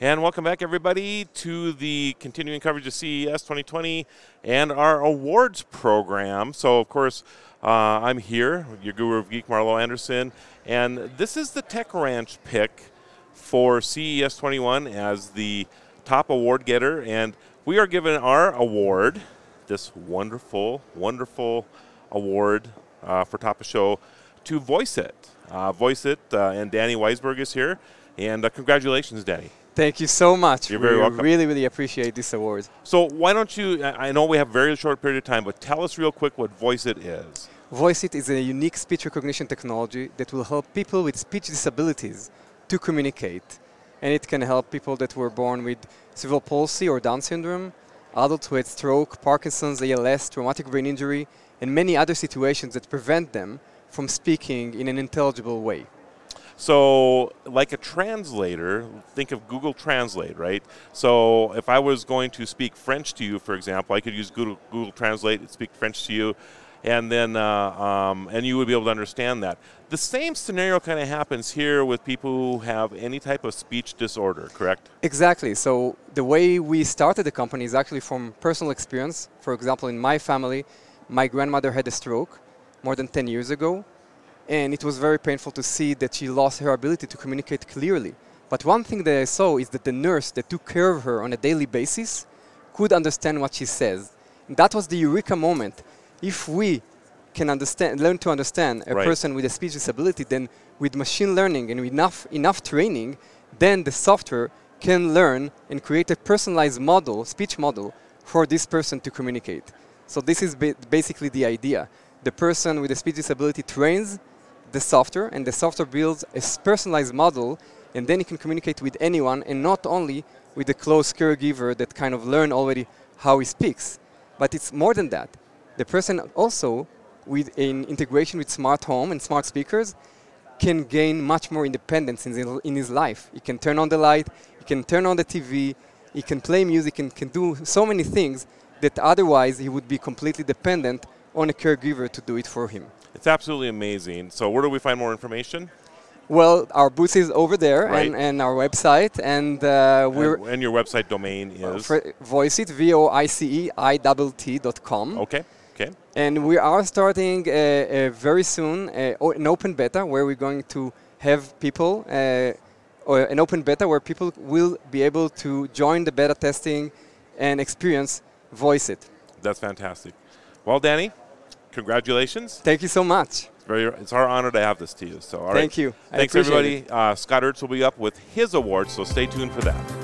And welcome back, everybody, to the continuing coverage of CES 2020 and our awards program. So, of course, uh, I'm here, your guru of geek, Marlo Anderson, and this is the Tech Ranch pick for CES 21 as the top award getter. And we are given our award, this wonderful, wonderful award uh, for top of show, to Voiceitt. Uh, Voiceitt, uh, and Danny Weissberg is here. And uh, congratulations, Danny. Thank you so much. You're very we welcome. really, really appreciate this award. So why don't you? I know we have a very short period of time, but tell us real quick what Voiceitt is. Voiceitt is a unique speech recognition technology that will help people with speech disabilities to communicate. And it can help people that were born with cerebral palsy or Down syndrome, adults with stroke, Parkinson's, ALS, traumatic brain injury, and many other situations that prevent them from speaking in an intelligible way. So, like a translator, think of Google Translate, right? So, if I was going to speak French to you, for example, I could use Google, Google Translate and speak French to you, and then uh, um, and you would be able to understand that. The same scenario kind of happens here with people who have any type of speech disorder, correct? Exactly. So the way we started the company is actually from personal experience. For example, in my family, my grandmother had a stroke more than 10 years ago, and it was very painful to see that she lost her ability to communicate clearly. But one thing that I saw is that the nurse that took care of her on a daily basis could understand what she says. And that was the eureka moment. If we can understand, learn to understand a Right. person with a speech disability, then with machine learning and enough enough training, then the software can learn and create a personalized model, speech model, for this person to communicate. So this is ba- basically the idea. The person with a speech disability trains the software, and the software builds a personalized model, and then you can communicate with anyone, and not only with the close caregiver that kind of learn already how he speaks. But it's more than that. The person also, with an integration with smart home and smart speakers, can gain much more independence in, in his life. He can turn on the light, he can turn on the TV, he can play music, and can do so many things that otherwise he would be completely dependent on a caregiver to do it for him. It's absolutely amazing. So, where do we find more information? Well, our booth is over there Right. and, and our website, and uh, we're and, and your website domain is for Voiceitt, V O I C E I T T dot com. okay. Okay. And we are starting uh, uh, very soon uh, an open beta where we're going to have people, uh, or an open beta where people will be able to join the beta testing and experience Voiceitt. That's fantastic. Well, Danny, congratulations. Thank you so much. It's very it's our honor to have this to you. So, all right. Thank you. I Thanks, everybody. Uh, Scott Ertz will be up with his award, so stay tuned for that.